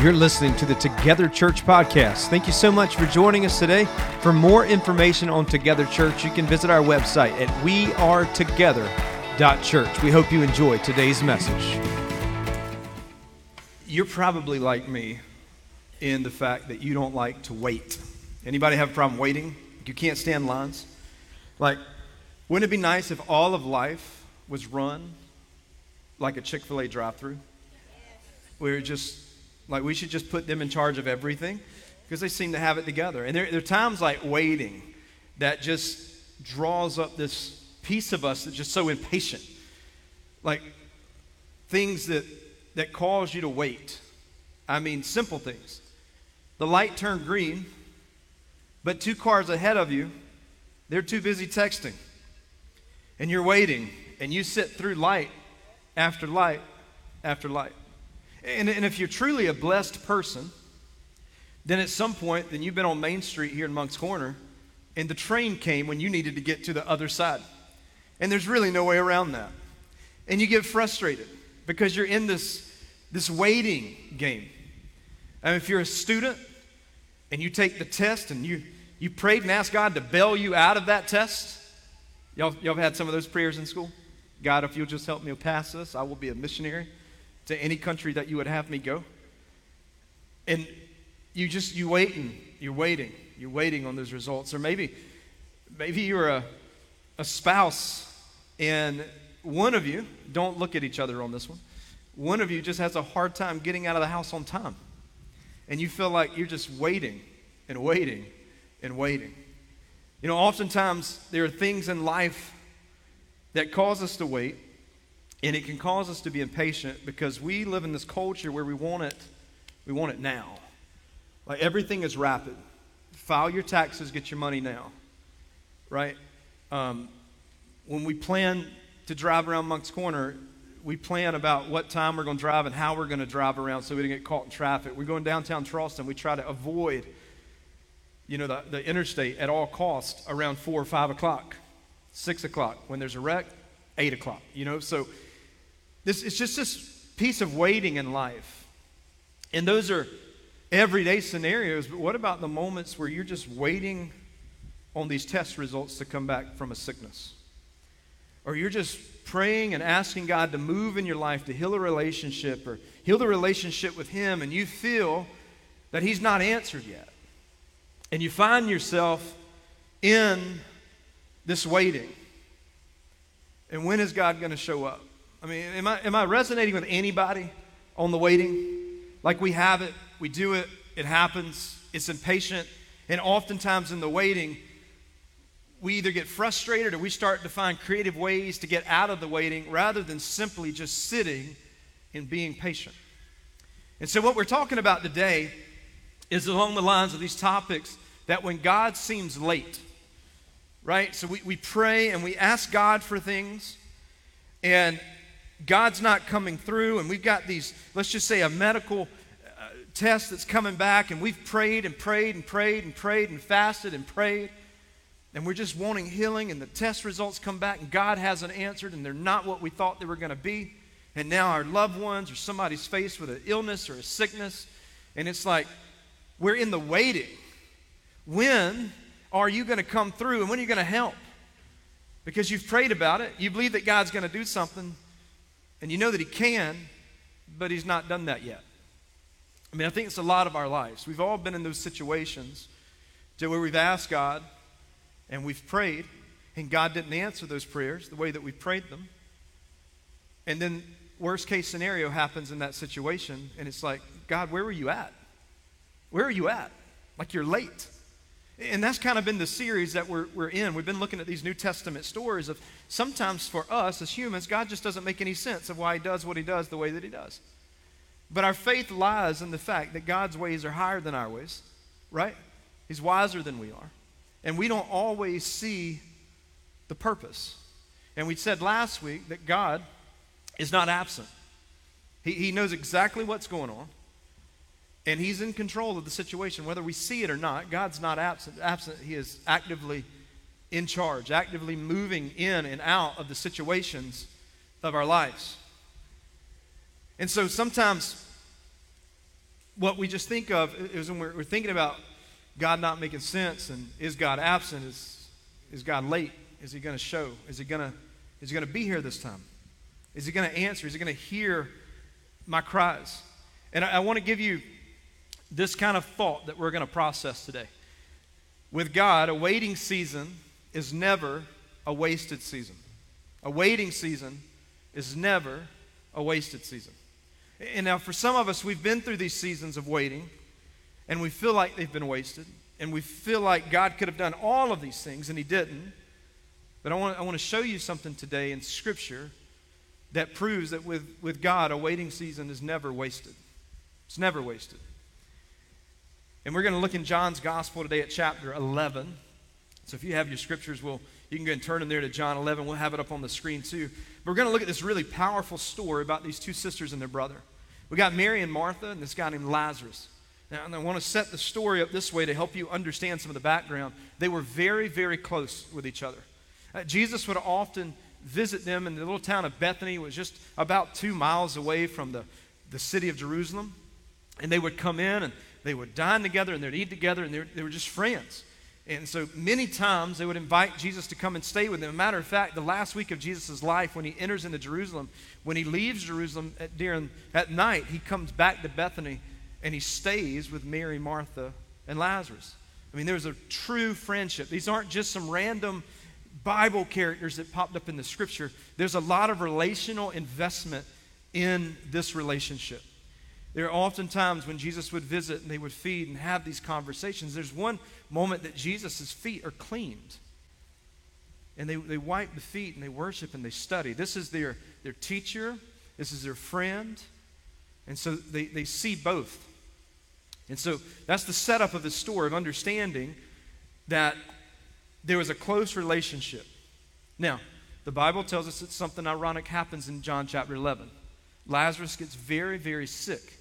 You're listening to the Together Church podcast. Thank you so much for joining us today. For more information on Together Church, you can visit our website at wearetogether.church. We hope you enjoy today's message. You're probably like me in the fact that you don't like to wait. Anybody have a problem waiting? You can't stand lines? Like, wouldn't it be nice if all of life was run like a Chick fil A drive through? Where it just like, we should just put them in charge of everything because they seem to have it together. And there, there are times like waiting that just draws up this piece of us that's just so impatient. Like, things that, that cause you to wait. I mean, simple things. The light turned green, but two cars ahead of you, they're too busy texting. And you're waiting, and you sit through light after light after light. And, and if you're truly a blessed person, then at some point, then you've been on Main Street here in Moncks Corner, and the train came when you needed to get to the other side. And there's really no way around that. And you get frustrated because you're in this, this waiting game. And if you're a student and you take the test and you, you prayed and asked God to bail you out of that test, y'all, y'all have had some of those prayers in school? God, if you'll just help me pass this, I will be a missionary to any country that you would have me go. And you just, you waiting, you're waiting, you're waiting on those results. Or maybe, maybe you're a, a spouse and one of you, don't look at each other on this one, one of you just has a hard time getting out of the house on time. And you feel like you're just waiting and waiting and waiting. You know, oftentimes there are things in life that cause us to wait and it can cause us to be impatient because we live in this culture where we want it, we want it now. Like everything is rapid. File your taxes, get your money now. Right? Um, when we plan to drive around Moncks Corner, we plan about what time we're going to drive and how we're going to drive around so we don't get caught in traffic. We're going downtown Charleston. We try to avoid, you know, the, the interstate at all costs around 4 or 5 o'clock, 6 o'clock. When there's a wreck, 8 o'clock, you know? So this, it's just this piece of waiting in life. And those are everyday scenarios, but what about the moments where you're just waiting on these test results to come back from a sickness? Or you're just praying and asking God to move in your life to heal a relationship or heal the relationship with Him, and you feel that He's not answered yet. And you find yourself in this waiting. And when is God going to show up? I mean, am I, am I resonating with anybody on the waiting? Like we have it, we do it, it happens, it's impatient. And oftentimes in the waiting, we either get frustrated or we start to find creative ways to get out of the waiting rather than simply just sitting and being patient. And so, what we're talking about today is along the lines of these topics that when God seems late, right? So, we, we pray and we ask God for things, and God's not coming through, and we've got these, let's just say, a medical uh, test that's coming back, and we've prayed and prayed and prayed and prayed and fasted and prayed, and we're just wanting healing, and the test results come back, and God hasn't answered, and they're not what we thought they were going to be. And now our loved ones or somebody's faced with an illness or a sickness, and it's like we're in the waiting. When are you going to come through, and when are you going to help? Because you've prayed about it, you believe that God's going to do something, and you know that He can, but He's not done that yet. I mean, I think it's a lot of our lives. We've all been in those situations to where we've asked God and we've prayed, and God didn't answer those prayers the way that we prayed them. And then, worst case scenario happens in that situation, and it's like, God, where were you at? Where are you at? Like you're late. And that's kind of been the series that we're, we're in. We've been looking at these New Testament stories of sometimes for us as humans, God just doesn't make any sense of why He does what He does the way that He does. But our faith lies in the fact that God's ways are higher than our ways, right? He's wiser than we are. And we don't always see the purpose. And we said last week that God is not absent, He, he knows exactly what's going on. And he's in control of the situation, whether we see it or not. God's not absent. Absent. He is actively in charge, actively moving in and out of the situations of our lives. And so sometimes what we just think of is when we're, we're thinking about God not making sense and is God absent? Is, is God late? Is he going to show? Is he going to is he going to be here this time? Is he going to answer? Is he going to hear my cries? And I, I want to give you this kind of thought that we're going to process today. With God, a waiting season is never a wasted season. A waiting season is never a wasted season. And now, for some of us, we've been through these seasons of waiting, and we feel like they've been wasted, and we feel like God could have done all of these things, and He didn't. But I want, I want to show you something today in Scripture that proves that with, with God, a waiting season is never wasted. It's never wasted. And we're going to look in John's Gospel today at chapter 11. So if you have your scriptures, we'll, you can go and turn them there to John 11. We'll have it up on the screen too. But we're going to look at this really powerful story about these two sisters and their brother. We got Mary and Martha and this guy named Lazarus. Now, I want to set the story up this way to help you understand some of the background. They were very, very close with each other. Uh, Jesus would often visit them in the little town of Bethany, was just about two miles away from the, the city of Jerusalem. And they would come in and they would dine together and they'd eat together and they were, they were just friends. And so many times they would invite Jesus to come and stay with them. Matter of fact, the last week of Jesus' life, when he enters into Jerusalem, when he leaves Jerusalem at, during, at night, he comes back to Bethany and he stays with Mary, Martha, and Lazarus. I mean, there's a true friendship. These aren't just some random Bible characters that popped up in the scripture, there's a lot of relational investment in this relationship. There are often times when Jesus would visit and they would feed and have these conversations. There's one moment that Jesus' feet are cleaned. And they, they wipe the feet and they worship and they study. This is their, their teacher, this is their friend. And so they, they see both. And so that's the setup of the story of understanding that there was a close relationship. Now, the Bible tells us that something ironic happens in John chapter 11. Lazarus gets very, very sick.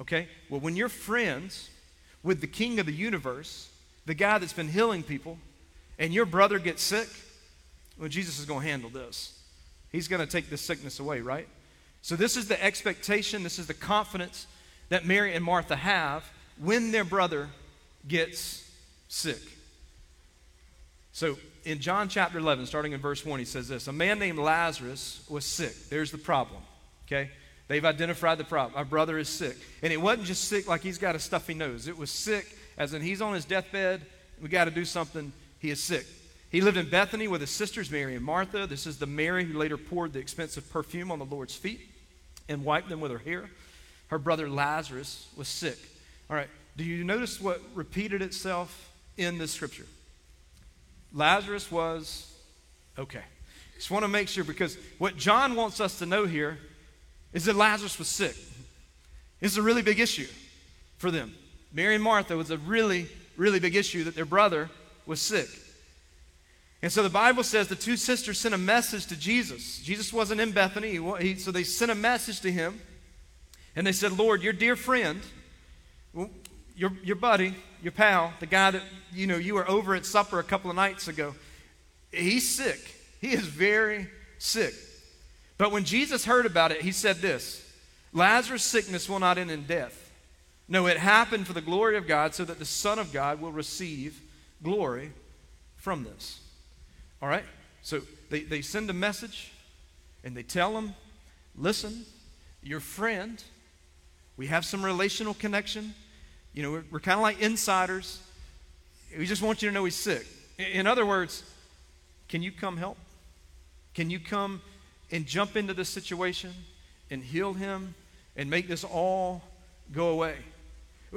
Okay? Well, when you're friends with the king of the universe, the guy that's been healing people, and your brother gets sick, well, Jesus is going to handle this. He's going to take this sickness away, right? So, this is the expectation, this is the confidence that Mary and Martha have when their brother gets sick. So in John chapter 11, starting in verse 1, he says this A man named Lazarus was sick. There's the problem, okay? They've identified the problem. My brother is sick. And it wasn't just sick like he's got a stuffy nose, it was sick as in he's on his deathbed. We got to do something. He is sick. He lived in Bethany with his sisters, Mary and Martha. This is the Mary who later poured the expensive perfume on the Lord's feet and wiped them with her hair. Her brother Lazarus was sick. All right, do you notice what repeated itself in this scripture? Lazarus was okay. Just want to make sure because what John wants us to know here is that Lazarus was sick. It's a really big issue for them. Mary and Martha was a really, really big issue that their brother was sick. And so the Bible says the two sisters sent a message to Jesus. Jesus wasn't in Bethany, he, so they sent a message to him. And they said, Lord, your dear friend, your, your buddy, your pal, the guy that you know you were over at supper a couple of nights ago, he's sick. He is very sick. But when Jesus heard about it, he said this Lazarus' sickness will not end in death. No, it happened for the glory of God so that the Son of God will receive glory from this. All right? So they, they send a message and they tell him, listen, your friend, we have some relational connection. You know, we're, we're kind of like insiders. We just want you to know he's sick. In other words, can you come help? Can you come and jump into this situation and heal him and make this all go away?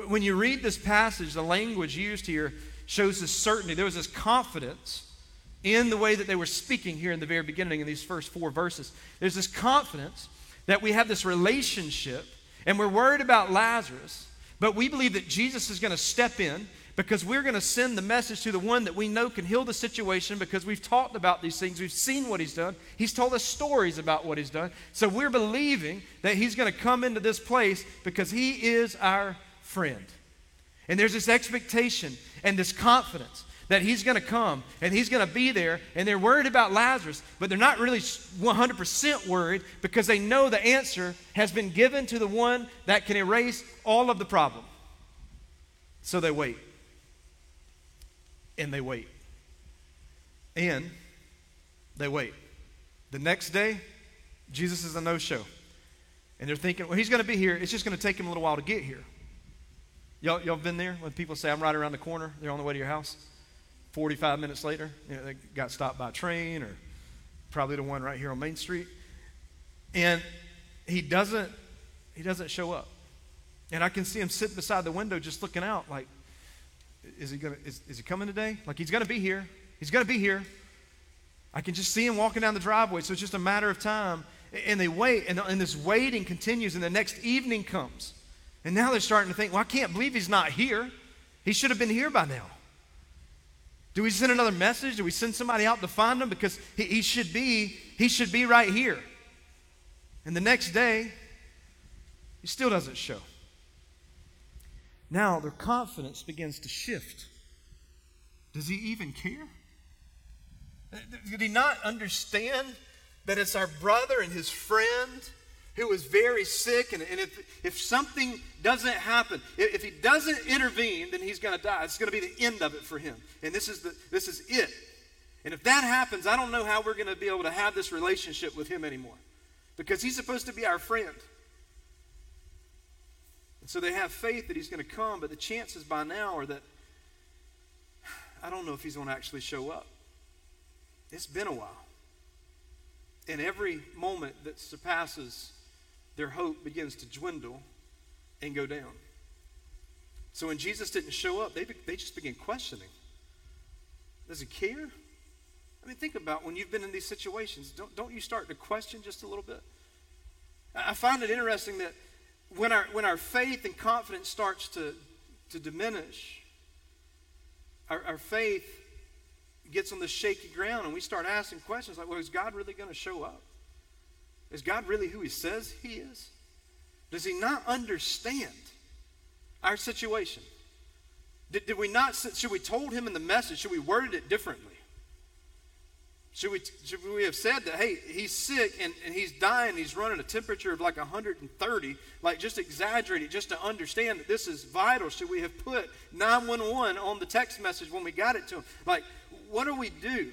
When you read this passage, the language used here shows this certainty. There was this confidence in the way that they were speaking here in the very beginning in these first four verses. There's this confidence that we have this relationship and we're worried about Lazarus but we believe that Jesus is going to step in because we're going to send the message to the one that we know can heal the situation because we've talked about these things. We've seen what he's done. He's told us stories about what he's done. So we're believing that he's going to come into this place because he is our friend. And there's this expectation and this confidence that he's going to come and he's going to be there, and they're worried about Lazarus, but they're not really 100% worried because they know the answer has been given to the one that can erase all of the problem. So they wait. And they wait. And they wait. The next day, Jesus is a no show. And they're thinking, well, he's going to be here. It's just going to take him a little while to get here. Y'all, y'all been there when people say, I'm right around the corner, they're on the way to your house? 45 minutes later, you know, they got stopped by a train or probably the one right here on Main Street. And he doesn't, he doesn't show up. And I can see him sitting beside the window just looking out like, is he, gonna, is, is he coming today? Like, he's going to be here. He's going to be here. I can just see him walking down the driveway, so it's just a matter of time. And they wait, and, and this waiting continues, and the next evening comes. And now they're starting to think, well, I can't believe he's not here. He should have been here by now. Do we send another message? Do we send somebody out to find him? Because he, he should be, he should be right here. And the next day, he still doesn't show. Now their confidence begins to shift. Does he even care? Did he not understand that it's our brother and his friend who is very sick? And, and if, if something doesn't happen, if, if he doesn't intervene, then he's going to die. It's going to be the end of it for him. And this is, the, this is it. And if that happens, I don't know how we're going to be able to have this relationship with him anymore because he's supposed to be our friend. And so they have faith that he's going to come, but the chances by now are that I don't know if he's going to actually show up. It's been a while. And every moment that surpasses their hope begins to dwindle and go down. So when Jesus didn't show up, they, they just began questioning. Does he care? I mean, think about when you've been in these situations. Don't, don't you start to question just a little bit? I find it interesting that when our, when our faith and confidence starts to, to diminish, our, our faith gets on the shaky ground and we start asking questions like, well, is God really going to show up? Is God really who he says he is? Does he not understand our situation? Did, did we not, should we told him in the message, should we worded it differently? Should we, should we have said that, hey, he's sick and, and he's dying, he's running a temperature of like 130, like just exaggerate it just to understand that this is vital? Should we have put 911 on the text message when we got it to him? Like, what do we do?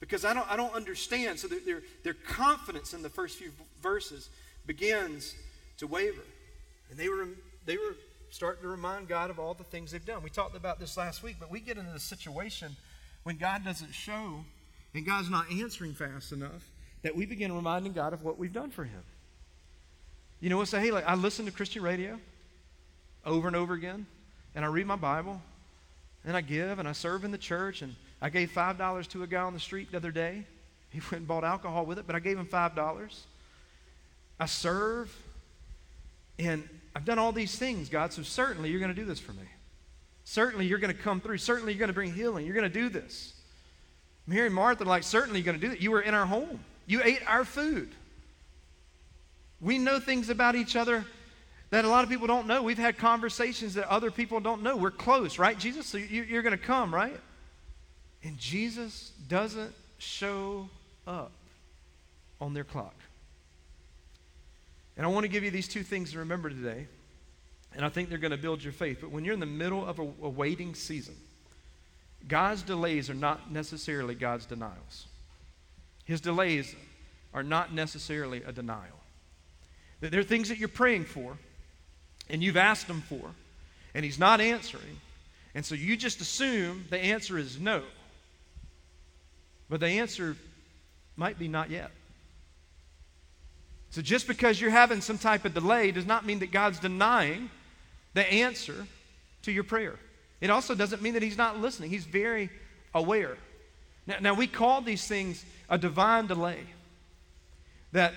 Because I don't, I don't understand. So their, their confidence in the first few verses begins to waver. And they were, they were starting to remind God of all the things they've done. We talked about this last week, but we get into a situation when God doesn't show and God's not answering fast enough that we begin reminding God of what we've done for Him. You know, we'll say, hey, like, I listen to Christian radio over and over again, and I read my Bible, and I give, and I serve in the church, and I gave $5 to a guy on the street the other day. He went and bought alcohol with it, but I gave him $5. I serve, and I've done all these things, God, so certainly you're going to do this for me. Certainly you're going to come through. Certainly you're going to bring healing. You're going to do this. Mary and Martha are like, certainly you're going to do that. You were in our home, you ate our food. We know things about each other that a lot of people don't know. We've had conversations that other people don't know. We're close, right, Jesus? So you, are going to come, right? And Jesus doesn't show up on their clock. And I want to give you these two things to remember today. And I think they're going to build your faith. But when you're in the middle of a, a waiting season, God's delays are not necessarily God's denials. His delays are not necessarily a denial. There are things that you're praying for, and you've asked Him for, and He's not answering. And so you just assume the answer is no. But the answer might be not yet. So just because you're having some type of delay does not mean that God's denying the answer to your prayer. It also doesn't mean that he's not listening. He's very aware. Now, now we call these things a divine delay. That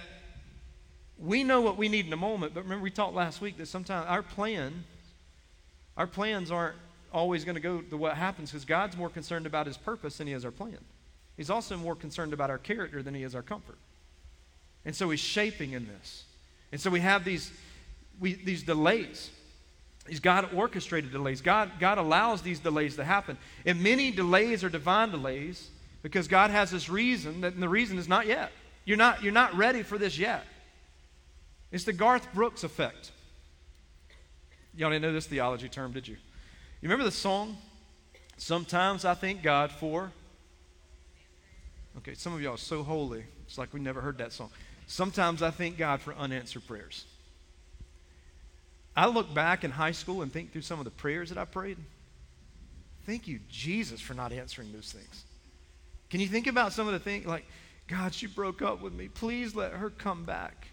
we know what we need in a moment, but remember we talked last week that sometimes our plan, our plans aren't always going to go to what happens because God's more concerned about his purpose than he is our plan. He's also more concerned about our character than he is our comfort. And so he's shaping in this. And so we have these, we, these delays. These God orchestrated delays. God, God allows these delays to happen. And many delays are divine delays because God has this reason, that, and the reason is not yet. You're not, you're not ready for this yet. It's the Garth Brooks effect. Y'all didn't know this theology term, did you? You remember the song? Sometimes I thank God for. Okay, some of y'all are so holy. It's like we never heard that song. Sometimes I thank God for unanswered prayers. I look back in high school and think through some of the prayers that I prayed. Thank you, Jesus, for not answering those things. Can you think about some of the things like, God, she broke up with me. Please let her come back.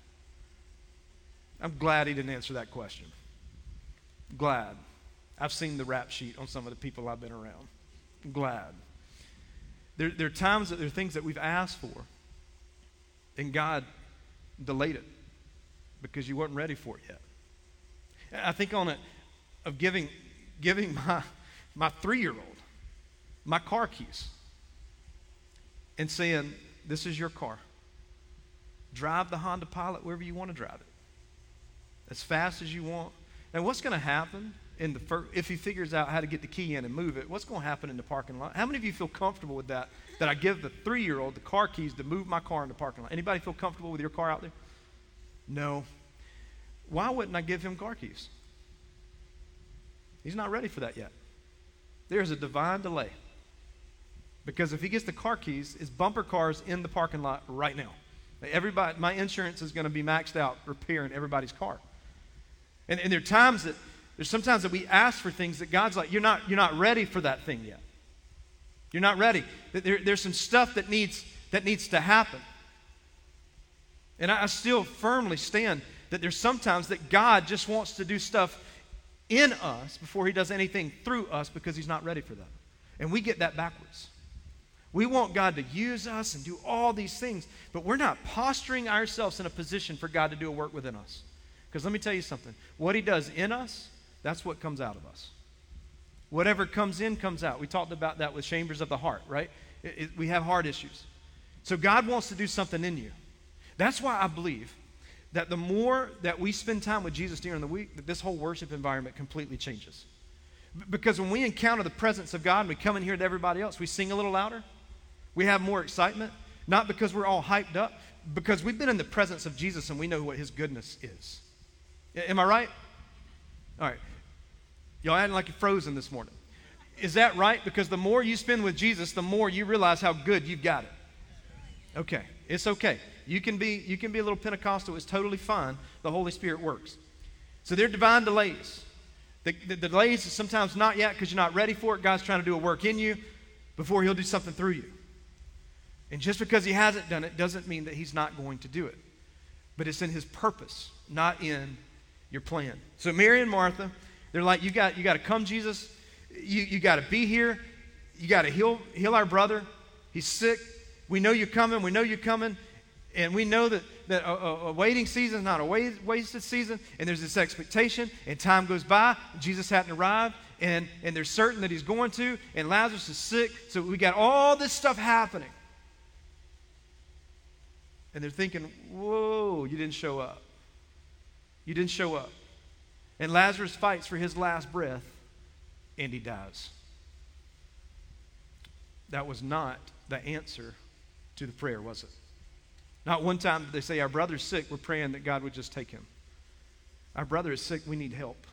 I'm glad he didn't answer that question. Glad. I've seen the rap sheet on some of the people I've been around. Glad. There, there are times that there are things that we've asked for, and God delayed it because you weren't ready for it yet. I think on it of giving, giving my, my three year old my car keys and saying, This is your car. Drive the Honda Pilot wherever you want to drive it, as fast as you want. And what's going to happen in the if he figures out how to get the key in and move it? What's going to happen in the parking lot? How many of you feel comfortable with that? That I give the three-year-old the car keys to move my car in the parking lot. Anybody feel comfortable with your car out there? No. Why wouldn't I give him car keys? He's not ready for that yet. There's a divine delay. Because if he gets the car keys, his bumper car's in the parking lot right now. Everybody, my insurance is going to be maxed out repairing everybody's car. And, and there are times that there's sometimes that we ask for things that God's like, you're not, you're not ready for that thing yet. You're not ready. There, there's some stuff that needs, that needs to happen. And I, I still firmly stand that there's sometimes that God just wants to do stuff in us before he does anything through us because he's not ready for that. And we get that backwards. We want God to use us and do all these things, but we're not posturing ourselves in a position for God to do a work within us. Because let me tell you something what he does in us, that's what comes out of us. Whatever comes in, comes out. We talked about that with chambers of the heart, right? It, it, we have heart issues. So God wants to do something in you. That's why I believe that the more that we spend time with Jesus during the week, that this whole worship environment completely changes. Because when we encounter the presence of God and we come in here to everybody else, we sing a little louder, we have more excitement, not because we're all hyped up, because we've been in the presence of Jesus and we know what his goodness is. Am I right? All right. Y'all acting like you're frozen this morning. Is that right? Because the more you spend with Jesus, the more you realize how good you've got it. Okay. It's okay. You can be, you can be a little Pentecostal. It's totally fine. The Holy Spirit works. So there are divine delays. The, the, the delays is sometimes not yet because you're not ready for it. God's trying to do a work in you before He'll do something through you. And just because He hasn't done it doesn't mean that He's not going to do it. But it's in His purpose, not in your plan. So Mary and Martha, they're like, you got, you got to come, Jesus. You, you got to be here. You got to heal, heal our brother. He's sick. We know you're coming. We know you're coming. And we know that, that a, a, waiting season is not a wasted season. And there's this expectation. And time goes by. Jesus hadn't arrived. And, and they're certain that he's going to. And Lazarus is sick. So we got all this stuff happening. And they're thinking, whoa, you didn't show up. You didn't show up. And Lazarus fights for his last breath. And he dies. That was not the answer to the prayer, was it? Not one time did they say, Our brother's sick, we're praying that God would just take him. Our brother is sick, we need help.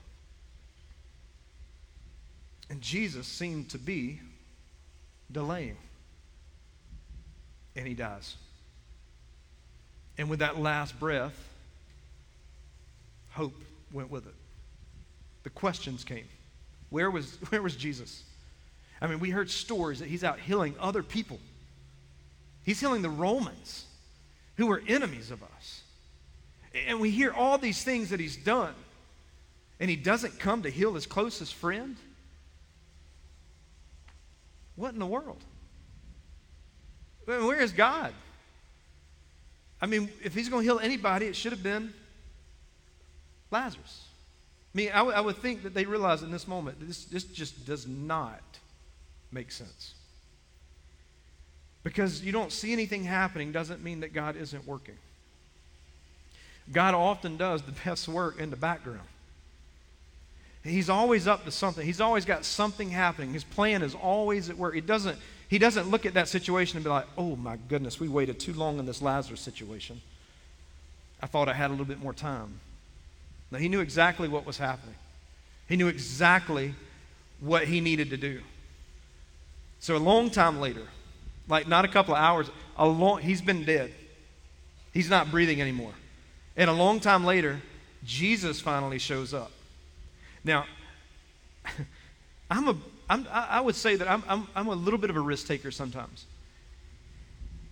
And Jesus seemed to be delaying. And he dies. And with that last breath, hope went with it. The questions came. Where was, where was Jesus? I mean, we heard stories that he's out healing other people. He's healing the Romans who were enemies of us. And we hear all these things that he's done, and he doesn't come to heal his closest friend. What in the world? Where is God? I mean, if he's going to heal anybody, it should have been Lazarus. I mean, I, w- I would think that they realize in this moment that this, this just does not make sense. Because you don't see anything happening doesn't mean that God isn't working. God often does the best work in the background. He's always up to something. He's always got something happening. His plan is always at work. It doesn't, he doesn't look at that situation and be like, oh my goodness, we waited too long in this Lazarus situation. I thought I had a little bit more time. No, he knew exactly what was happening. He knew exactly what he needed to do. So a long time later, like not a couple of hours, a long, he's been dead. He's not breathing anymore. And a long time later, Jesus finally shows up. Now, I'm a, I'm, I would say that I'm, I'm, I'm a little bit of a risk taker sometimes.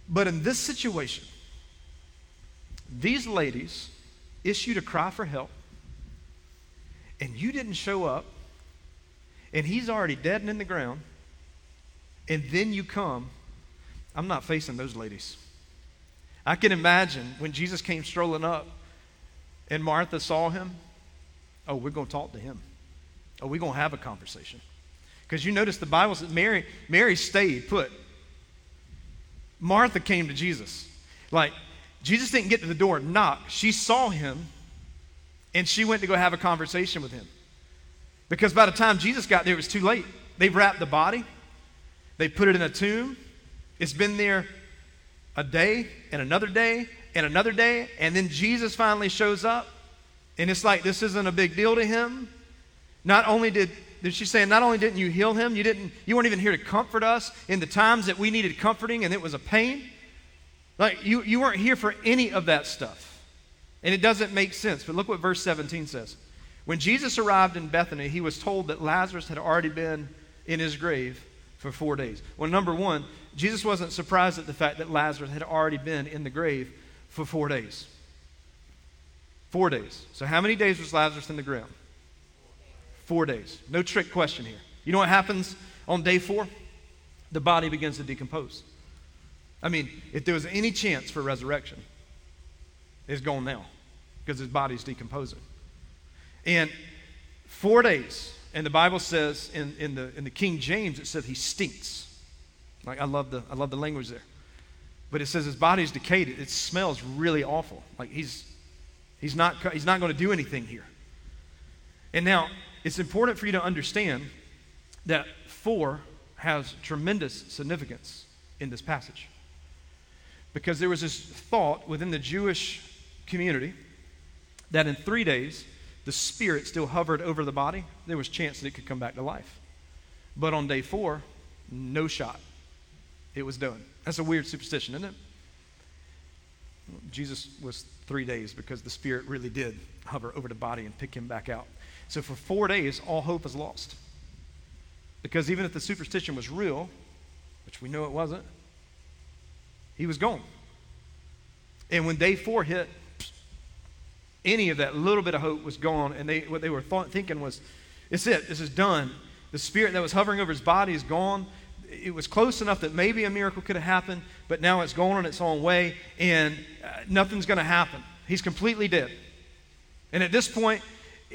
But in this situation, these ladies issued a cry for help, and you didn't show up, and he's already dead and in the ground, and then you come. I'm not facing those ladies. I can imagine when Jesus came strolling up and Martha saw him, oh, we're going to talk to him. Oh, we're going to have a conversation. Because you notice the Bible says Mary, Mary stayed put. Martha came to Jesus. Like, Jesus didn't get to the door and knock. She saw him and she went to go have a conversation with him. Because by the time Jesus got there, it was too late. They've wrapped the body, they put it in a tomb. It's been there a day and another day and another day. And then Jesus finally shows up. And it's like this isn't a big deal to him. Not only did she's saying, not only didn't you heal him, you didn't, you weren't even here to comfort us in the times that we needed comforting and it was a pain. Like you, you weren't here for any of that stuff. And it doesn't make sense. But look what verse 17 says. When Jesus arrived in Bethany, he was told that Lazarus had already been in his grave for four days. Well, number one, Jesus wasn't surprised at the fact that Lazarus had already been in the grave for four days. Four days. So, how many days was Lazarus in the ground? Four days. No trick question here. You know what happens on day four? The body begins to decompose. I mean, if there was any chance for resurrection, it's gone now because his body's decomposing. And four days, and the Bible says in, in, the, in the King James, it says he stinks. Like, I love the, I love the language there. But it says his body's decayed. It smells really awful. Like he's, he's not, he's not going to do anything here. And now, it's important for you to understand that four has tremendous significance in this passage. Because there was this thought within the Jewish community that in three days, the spirit still hovered over the body. There was chance that it could come back to life. But on day four, no shot. It was done. That's a weird superstition, isn't it? Jesus was three days because the Spirit really did hover over the body and pick him back out. So for four days, all hope is lost. Because even if the superstition was real, which we know it wasn't, he was gone. And when day four hit, any of that little bit of hope was gone. And they, what they were th- thinking was, it's it, this is done. The spirit that was hovering over his body is gone it was close enough that maybe a miracle could have happened, but now it's going on its own way and uh, nothing's going to happen. He's completely dead. And at this point,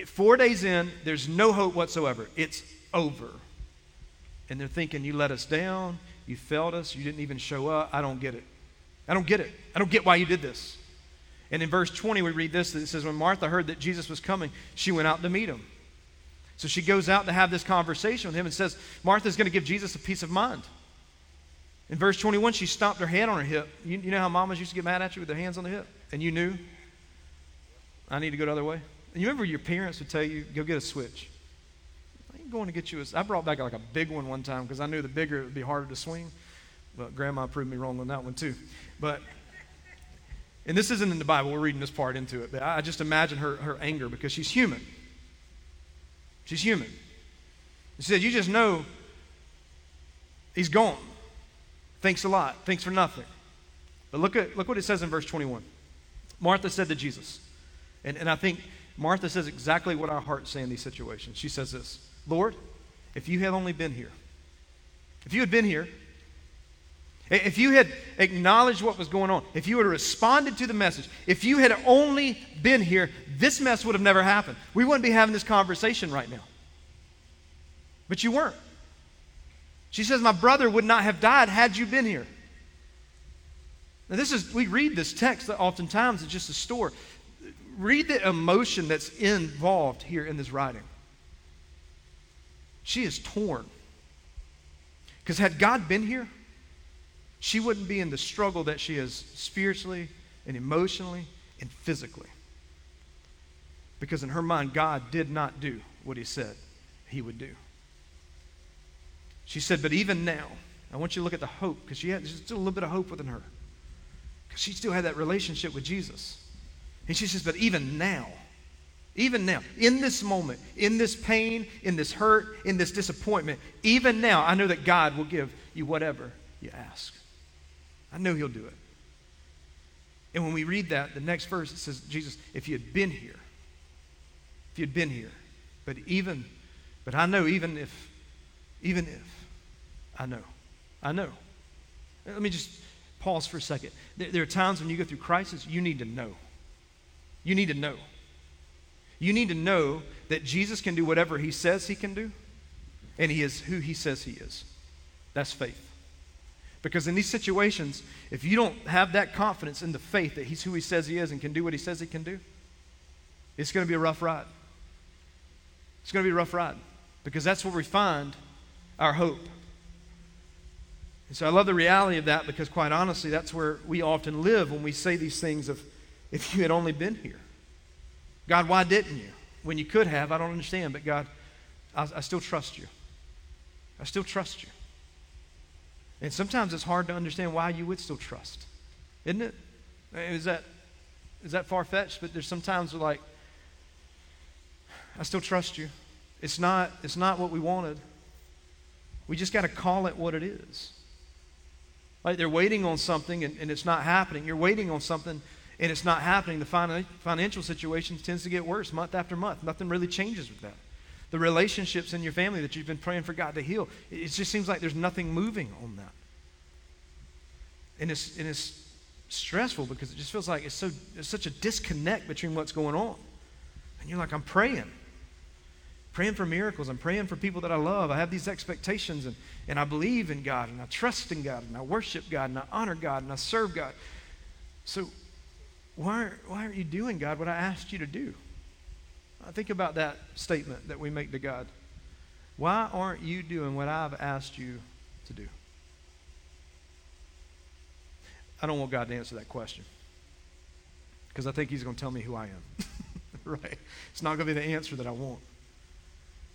four days in, there's no hope whatsoever. It's over. And they're thinking, You let us down. You failed us. You didn't even show up. I don't get it. I don't get it. I don't get why you did this. And in verse 20, we read this it says, When Martha heard that Jesus was coming, she went out to meet him. So she goes out to have this conversation with him and says, Martha's going to give Jesus a piece of mind. In verse 21, she stomped her hand on her hip. You, you, know how mamas used to get mad at you with their hands on the hip? And you knew, I need to go the other way? And you remember your parents would tell you, go get a switch. I ain't going to get you a I brought back like a big one one time because I knew the bigger it would be harder to swing. But grandma proved me wrong on that one too. But, and this isn't in the Bible, we're reading this part into it. But I just imagine her, her anger because she's human. She's human. She said, You just know he's gone. Thanks a lot. Thanks for nothing. But look, at, look what it says in verse 21. Martha said to Jesus, and, and I think Martha says exactly what our hearts say in these situations. She says this Lord, if you had only been here, if you had been here, if you had acknowledged what was going on, if you had responded to the message, if you had only been here, this mess would have never happened. We wouldn't be having this conversation right now. But you weren't. She says, My brother would not have died had you been here. Now, this is, we read this text oftentimes, it's just a story. Read the emotion that's involved here in this writing. She is torn. Because had God been here, she wouldn't be in the struggle that she is spiritually and emotionally and physically. Because in her mind, God did not do what he said he would do. She said, But even now, I want you to look at the hope, because she had still a little bit of hope within her. Because she still had that relationship with Jesus. And she says, But even now, even now, in this moment, in this pain, in this hurt, in this disappointment, even now, I know that God will give you whatever you ask. I know He'll do it. And when we read that, the next verse, it says, Jesus, if you had been here, if you had been here, but even, but I know even if, even if, I know, I know. Let me just pause for a second. There, there are times when you go through crisis, you need to know. You need to know. You need to know that Jesus can do whatever he says he can do, and he is who he says he is. That's faith. Because in these situations, if you don't have that confidence in the faith that he's who he says he is and can do what he says he can do, it's going to be a rough ride. It's going to be a rough ride because that's where we find our hope. And so I love the reality of that because, quite honestly, that's where we often live when we say these things of, if you had only been here. God, why didn't you? When you could have, I don't understand, but God, I, I still trust you. I still trust you. And sometimes it's hard to understand why you would still trust, isn't it? Is that, is that far fetched? But there's sometimes we're like, I still trust you. It's not, it's not what we wanted. We just got to call it what it is. Like they're waiting on something and, and it's not happening. You're waiting on something and it's not happening, the financial situation tends to get worse month after month. Nothing really changes with that. The relationships in your family that you've been praying for God to heal, it just seems like there's nothing moving on that. And it's, and it's stressful because it just feels like it's, so, it's such a disconnect between what's going on. And you're like, I'm praying. Praying for miracles. I'm praying for people that I love. I have these expectations and, and I believe in God and I trust in God and I worship God and I honor God and I serve God. So why, why aren't you doing, God, what I asked you to do? I think about that statement that we make to God. Why aren't you doing what I've asked you to do? I don't want God to answer that question because I think He's going to tell me who I am. right? It's not going to be the answer that I want.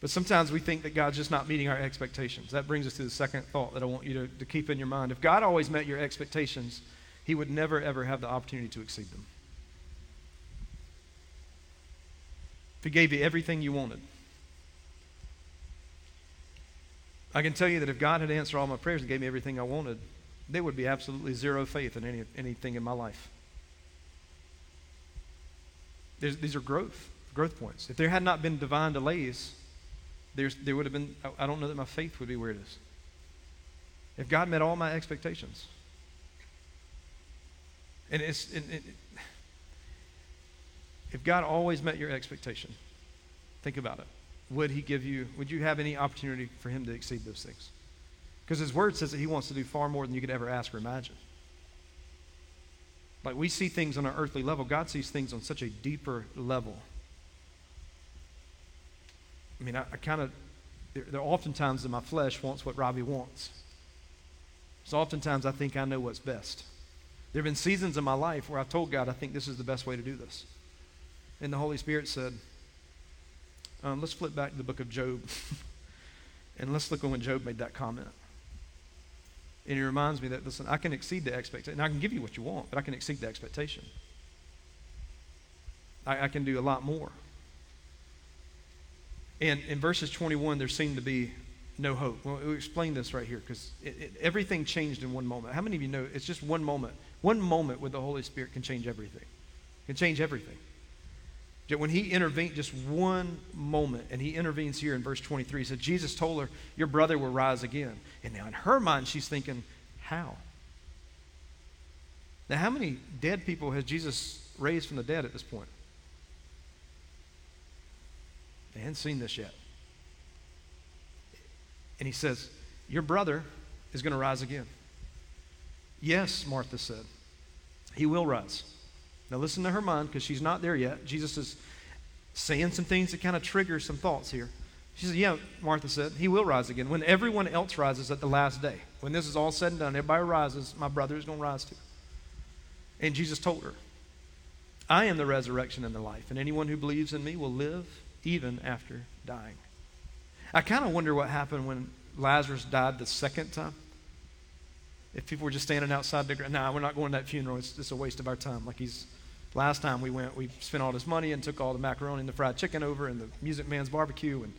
But sometimes we think that God's just not meeting our expectations. That brings us to the second thought that I want you to, to keep in your mind. If God always met your expectations, he would never, ever have the opportunity to exceed them. If He gave you everything you wanted, I can tell you that if God had answered all my prayers and gave me everything I wanted, there would be absolutely zero faith in any, anything in my life. There's, these are growth, growth points. If there had not been divine delays, there's, there would have been, I don't know that my faith would be where it is. If God met all my expectations, and it's, it, if God always met your expectation, think about it. Would He give you, would you have any opportunity for Him to exceed those things? Because His Word says that He wants to do far more than you could ever ask or imagine. Like we see things on an earthly level, God sees things on such a deeper level. I mean, I, I kind of, there, there are oftentimes in my flesh wants what Robbie wants. So oftentimes I think I know what's best. There have been seasons in my life where I told God, I think this is the best way to do this. And the Holy Spirit said, um, let's flip back to the book of Job. and let's look at when Job made that comment. And it reminds me that, listen, I can exceed the expectation. I can give you what you want, but I can exceed the expectation. I, I can do a lot more. And in verses 21, there seemed to be no hope. Well, we explain this right here because everything changed in one moment. How many of you know it's just one moment? One moment with the Holy Spirit can change everything. Can change everything. When he intervened, just one moment, and he intervenes here in verse 23, he said, Jesus told her, Your brother will rise again. And now in her mind, she's thinking, How? Now, how many dead people has Jesus raised from the dead at this point? They hadn't seen this yet. And he says, Your brother is going to rise again. Yes, Martha said, He will rise. Now listen to her mind because she's not there yet. Jesus is saying some things that kind of trigger some thoughts here. She said, Yeah, Martha said, He will rise again. When everyone else rises at the last day, when this is all said and done, everybody rises, my brother is going to rise too. And Jesus told her, I am the resurrection and the life, and anyone who believes in me will live even after dying. I kind of wonder what happened when Lazarus died the second time. If people were just standing outside the grave, nah, we're not going to that funeral. It's just a waste of our time. Like he's, last time we went, we spent all this money and took all the macaroni and the fried chicken over and the Music Man's barbecue and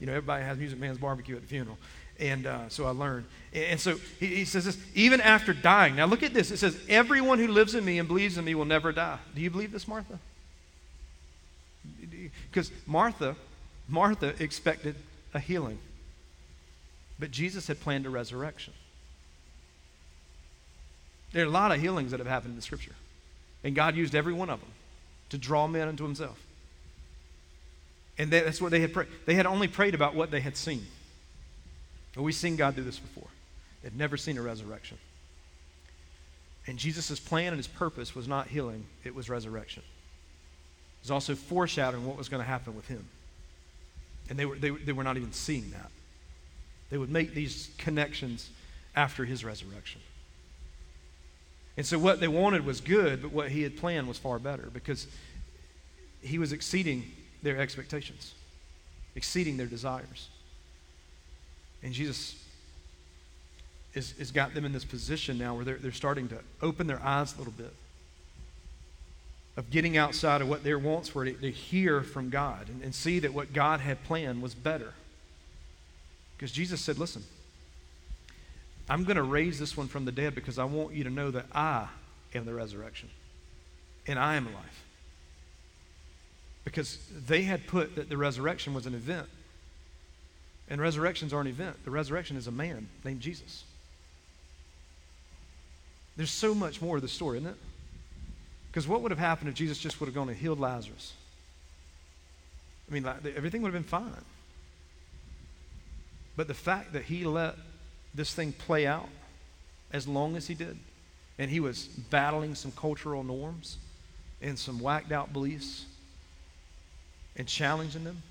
you know, everybody has Music Man's barbecue at the funeral. And uh, so I learned. And so he, he, says this even after dying. Now look at this. It says, Everyone who lives in me and believes in me will never die. Do you believe this, Martha? Because Martha, Martha expected a healing. But Jesus had planned a resurrection. There are a lot of healings that have happened in the scripture. And God used every one of them to draw men unto himself. And that's what they had prayed. They had only prayed about what they had seen. But we've seen God do this before. They'd never seen a resurrection. And Jesus' plan and his purpose was not healing, it was resurrection. It was also foreshadowing what was going to happen with him. And they were, they, they were not even seeing that. They would make these connections after his resurrection. And so what they wanted was good, but what he had planned was far better because he was exceeding their expectations, exceeding their desires. And Jesus has, has got them in this position now where they're, they're starting to open their eyes a little bit of getting outside of what their wants were to, to hear from God and, and see that what God had planned was better. Because Jesus said, Listen, I'm going to raise this one from the dead because I want you to know that I am the resurrection and I am life because they had put that the resurrection was an event. And resurrections are an event. The resurrection is a man named Jesus. There's so much more to the story, isn't it? Because what would have happened if Jesus just would have gone and healed Lazarus? I mean, everything would have been fine. But the fact that he let this thing play out as long as he did, and he was battling some cultural norms and some whacked out beliefs, and challenging them.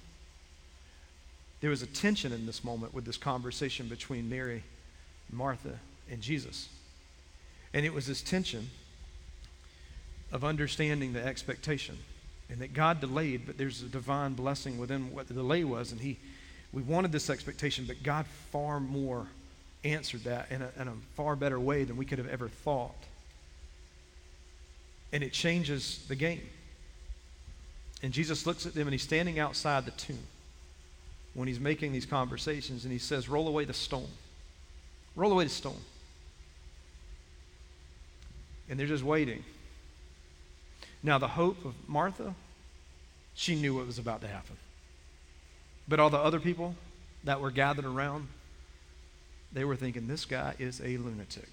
There was a tension in this moment with this conversation between Mary, Martha, and Jesus. And it was this tension of understanding the expectation and that God delayed, but there's a divine blessing within what the delay was. And he, we wanted this expectation, but God far more answered that in a, in a far better way than we could have ever thought. And it changes the game. And Jesus looks at them and he's standing outside the tomb when he's making these conversations and he says, Roll away the stone. Roll away the stone. And they're just waiting. Now, the hope of Martha, she knew what was about to happen. But all the other people that were gathered around, they were thinking, this guy is a lunatic.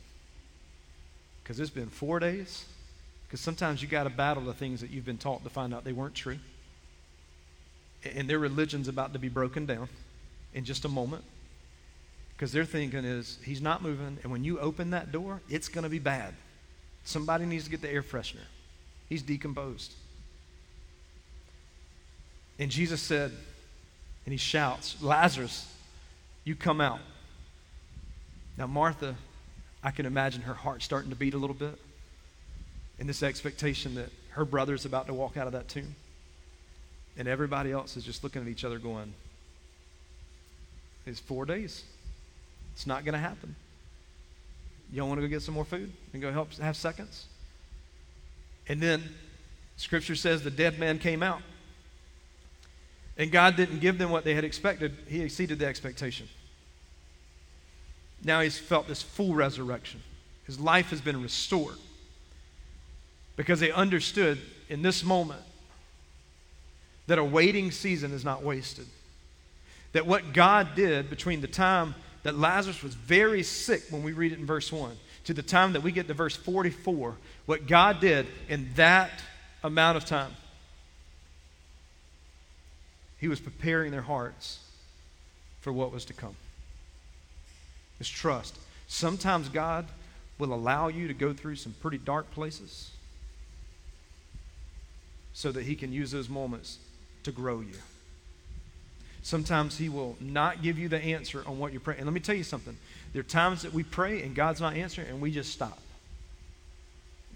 Because it's been four days because sometimes you got to battle the things that you've been taught to find out they weren't true. And their religion's about to be broken down in just a moment. Because they're thinking is he's not moving, and when you open that door, it's going to be bad. Somebody needs to get the air freshener. He's decomposed. And Jesus said, and he shouts, Lazarus, you come out. Now, Martha, I can imagine her heart starting to beat a little bit in this expectation that her brother's about to walk out of that tomb. And everybody else is just looking at each other going, It's four days. It's not going to happen. Y'all want to go get some more food and go help have seconds? And then scripture says the dead man came out. And God didn't give them what they had expected, He exceeded the expectation. Now he's felt this full resurrection. His life has been restored because they understood in this moment that a waiting season is not wasted. That what God did between the time that Lazarus was very sick, when we read it in verse 1, to the time that we get to verse 44, what God did in that amount of time, He was preparing their hearts for what was to come. It's trust. Sometimes God will allow you to go through some pretty dark places so that He can use those moments to grow you. Sometimes He will not give you the answer on what you're praying. And let me tell you something. There are times that we pray and God's not answering, and we just stop.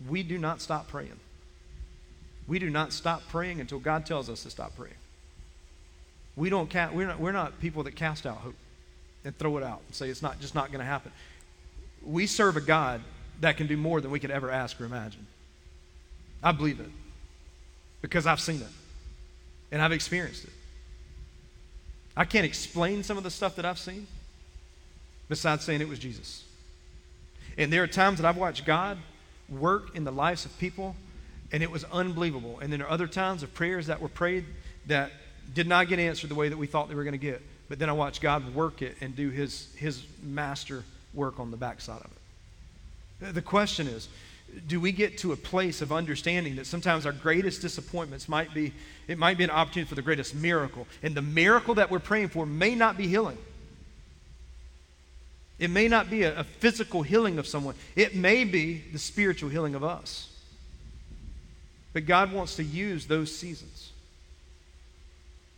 We do not stop praying. We do not stop praying until God tells us to stop praying. We don't ca- we're, not, we're not people that cast out hope and throw it out and say it's not just not going to happen. We serve a God that can do more than we could ever ask or imagine. I believe it because I've seen it and I've experienced it. I can't explain some of the stuff that I've seen besides saying it was Jesus. And there are times that I've watched God work in the lives of people and it was unbelievable. And then there are other times of prayers that were prayed that did not get answered the way that we thought they were going to get. But then I watch God work it and do his, his master work on the backside of it. The question is, do we get to a place of understanding that sometimes our greatest disappointments might be it might be an opportunity for the greatest miracle and the miracle that we're praying for may not be healing? It may not be a, a physical healing of someone. It may be the spiritual healing of us. But god wants to use those seasons.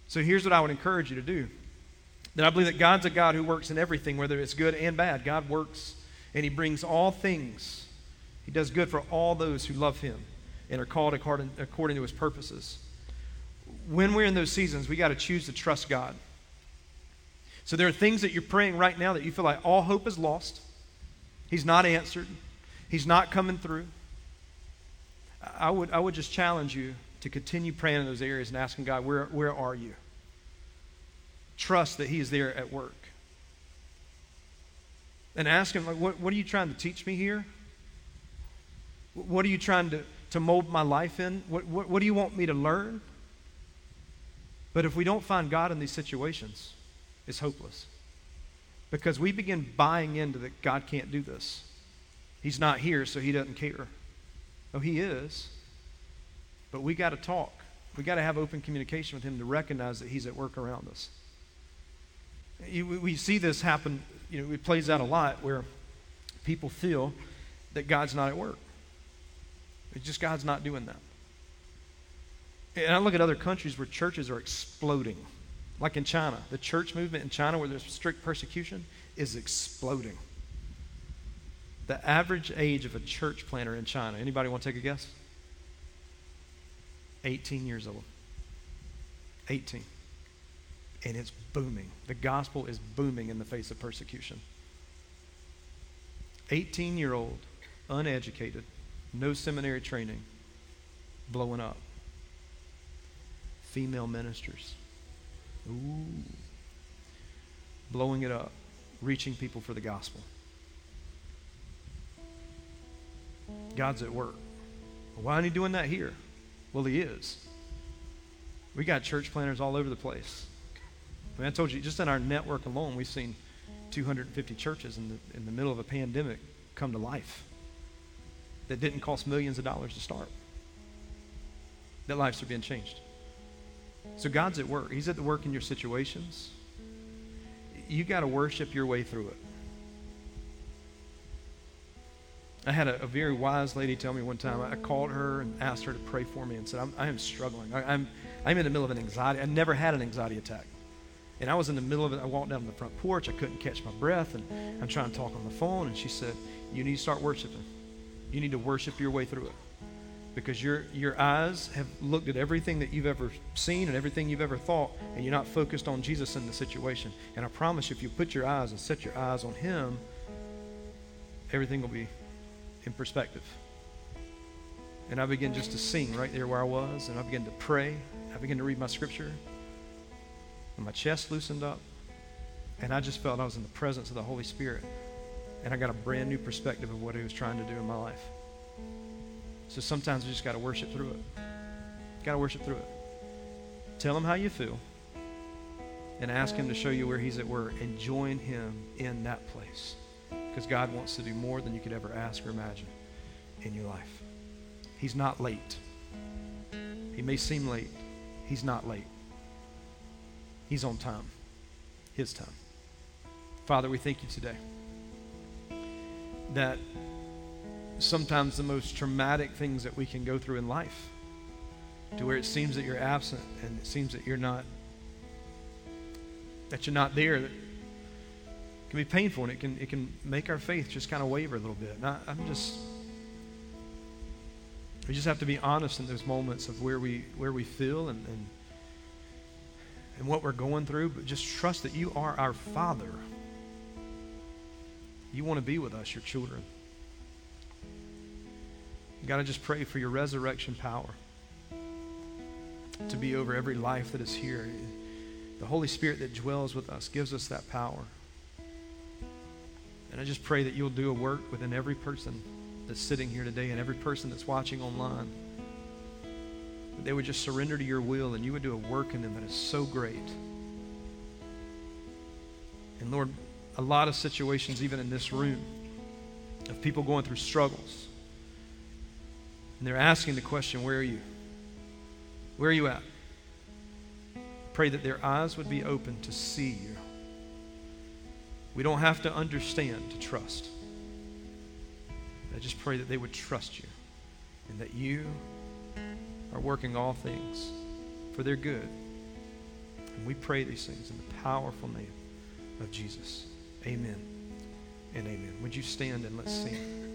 So here's what i would encourage you to do that i believe that god's a god who works in everything whether it's good and bad god works and he brings all things he does good for all those who love him and are called according, according to his purposes. When we're in those seasons, we got to choose to trust God. So there are things that you're praying right now that you feel like all hope is lost. He's not answered. He's not coming through. I would, I would just challenge you to continue praying in those areas and asking God, where, where are you? Trust that He is there at work. And ask Him, like, what, what are you trying to teach me here? What are you trying to, to mold my life in? What, what, what do you want me to learn? But if we don't find God in these situations, it's hopeless. Because we begin buying into that God can't do this. He's not here, so he doesn't care. Oh, he is. But we got to talk. We got to have open communication with him to recognize that he's at work around us. We see this happen, you know, it plays out a lot where people feel that God's not at work. It's just God's not doing that. And I look at other countries where churches are exploding. Like in China, the church movement in China where there's strict persecution is exploding. The average age of a church planter in China, anybody want to take a guess? 18 years old. 18. And it's booming. The gospel is booming in the face of persecution. 18 year old, uneducated, no seminary training, blowing up. Female ministers. Ooh. Blowing it up, reaching people for the gospel. God's at work. Why aren't he doing that here? Well, he is. We got church planters all over the place. I, mean, I told you, just in our network alone, we've seen 250 churches in the, in the middle of a pandemic come to life that didn't cost millions of dollars to start. That lives are being changed. So God's at work. He's at the work in your situations. You got to worship your way through it. I had a, a, very wise lady tell me one time. I called her and asked her to pray for me and said, I'm, I am struggling. I, I'm, I'm in the middle of an anxiety. I never had an anxiety attack. And I was in the middle of it. I walked down on the front porch. I couldn't catch my breath. And I'm trying to talk on the phone. And she said, You need to start worshiping. You need to worship your way through it. Because your, your eyes have looked at everything that you've ever seen and everything you've ever thought, and you're not focused on Jesus in the situation. And I promise you, if you put your eyes and set your eyes on Him, everything will be in perspective. And I began just to sing right there where I was, and I began to pray. I began to read my scripture, and my chest loosened up, and I just felt I was in the presence of the Holy Spirit. And I got a brand new perspective of what he was trying to do in my life. So sometimes we just got to worship through it. Got to worship through it. Tell him how you feel and ask him to show you where he's at work and join him in that place. Because God wants to do more than you could ever ask or imagine in your life. He's not late. He may seem late. He's not late. He's on time. His time. Father, we thank you today that sometimes the most traumatic things that we can go through in life, to where it seems that you're absent and it seems that you're not that you're not there, that can be painful and it can, it can make our faith just kind of waver a little bit. And I, I'm just, we just have to be honest in those moments of where we, where we feel and, and, and what we're going through, but just trust that you are our Father. You want to be with us, your children. Got to just pray for your resurrection power to be over every life that is here. The Holy Spirit that dwells with us gives us that power. And I just pray that you'll do a work within every person that's sitting here today and every person that's watching online. That they would just surrender to your will and you would do a work in them that is so great. And Lord, a lot of situations, even in this room, of people going through struggles. And they're asking the question, Where are you? Where are you at? Pray that their eyes would be open to see you. We don't have to understand to trust. I just pray that they would trust you and that you are working all things for their good. And we pray these things in the powerful name of Jesus. Amen and amen. Would you stand and let's sing?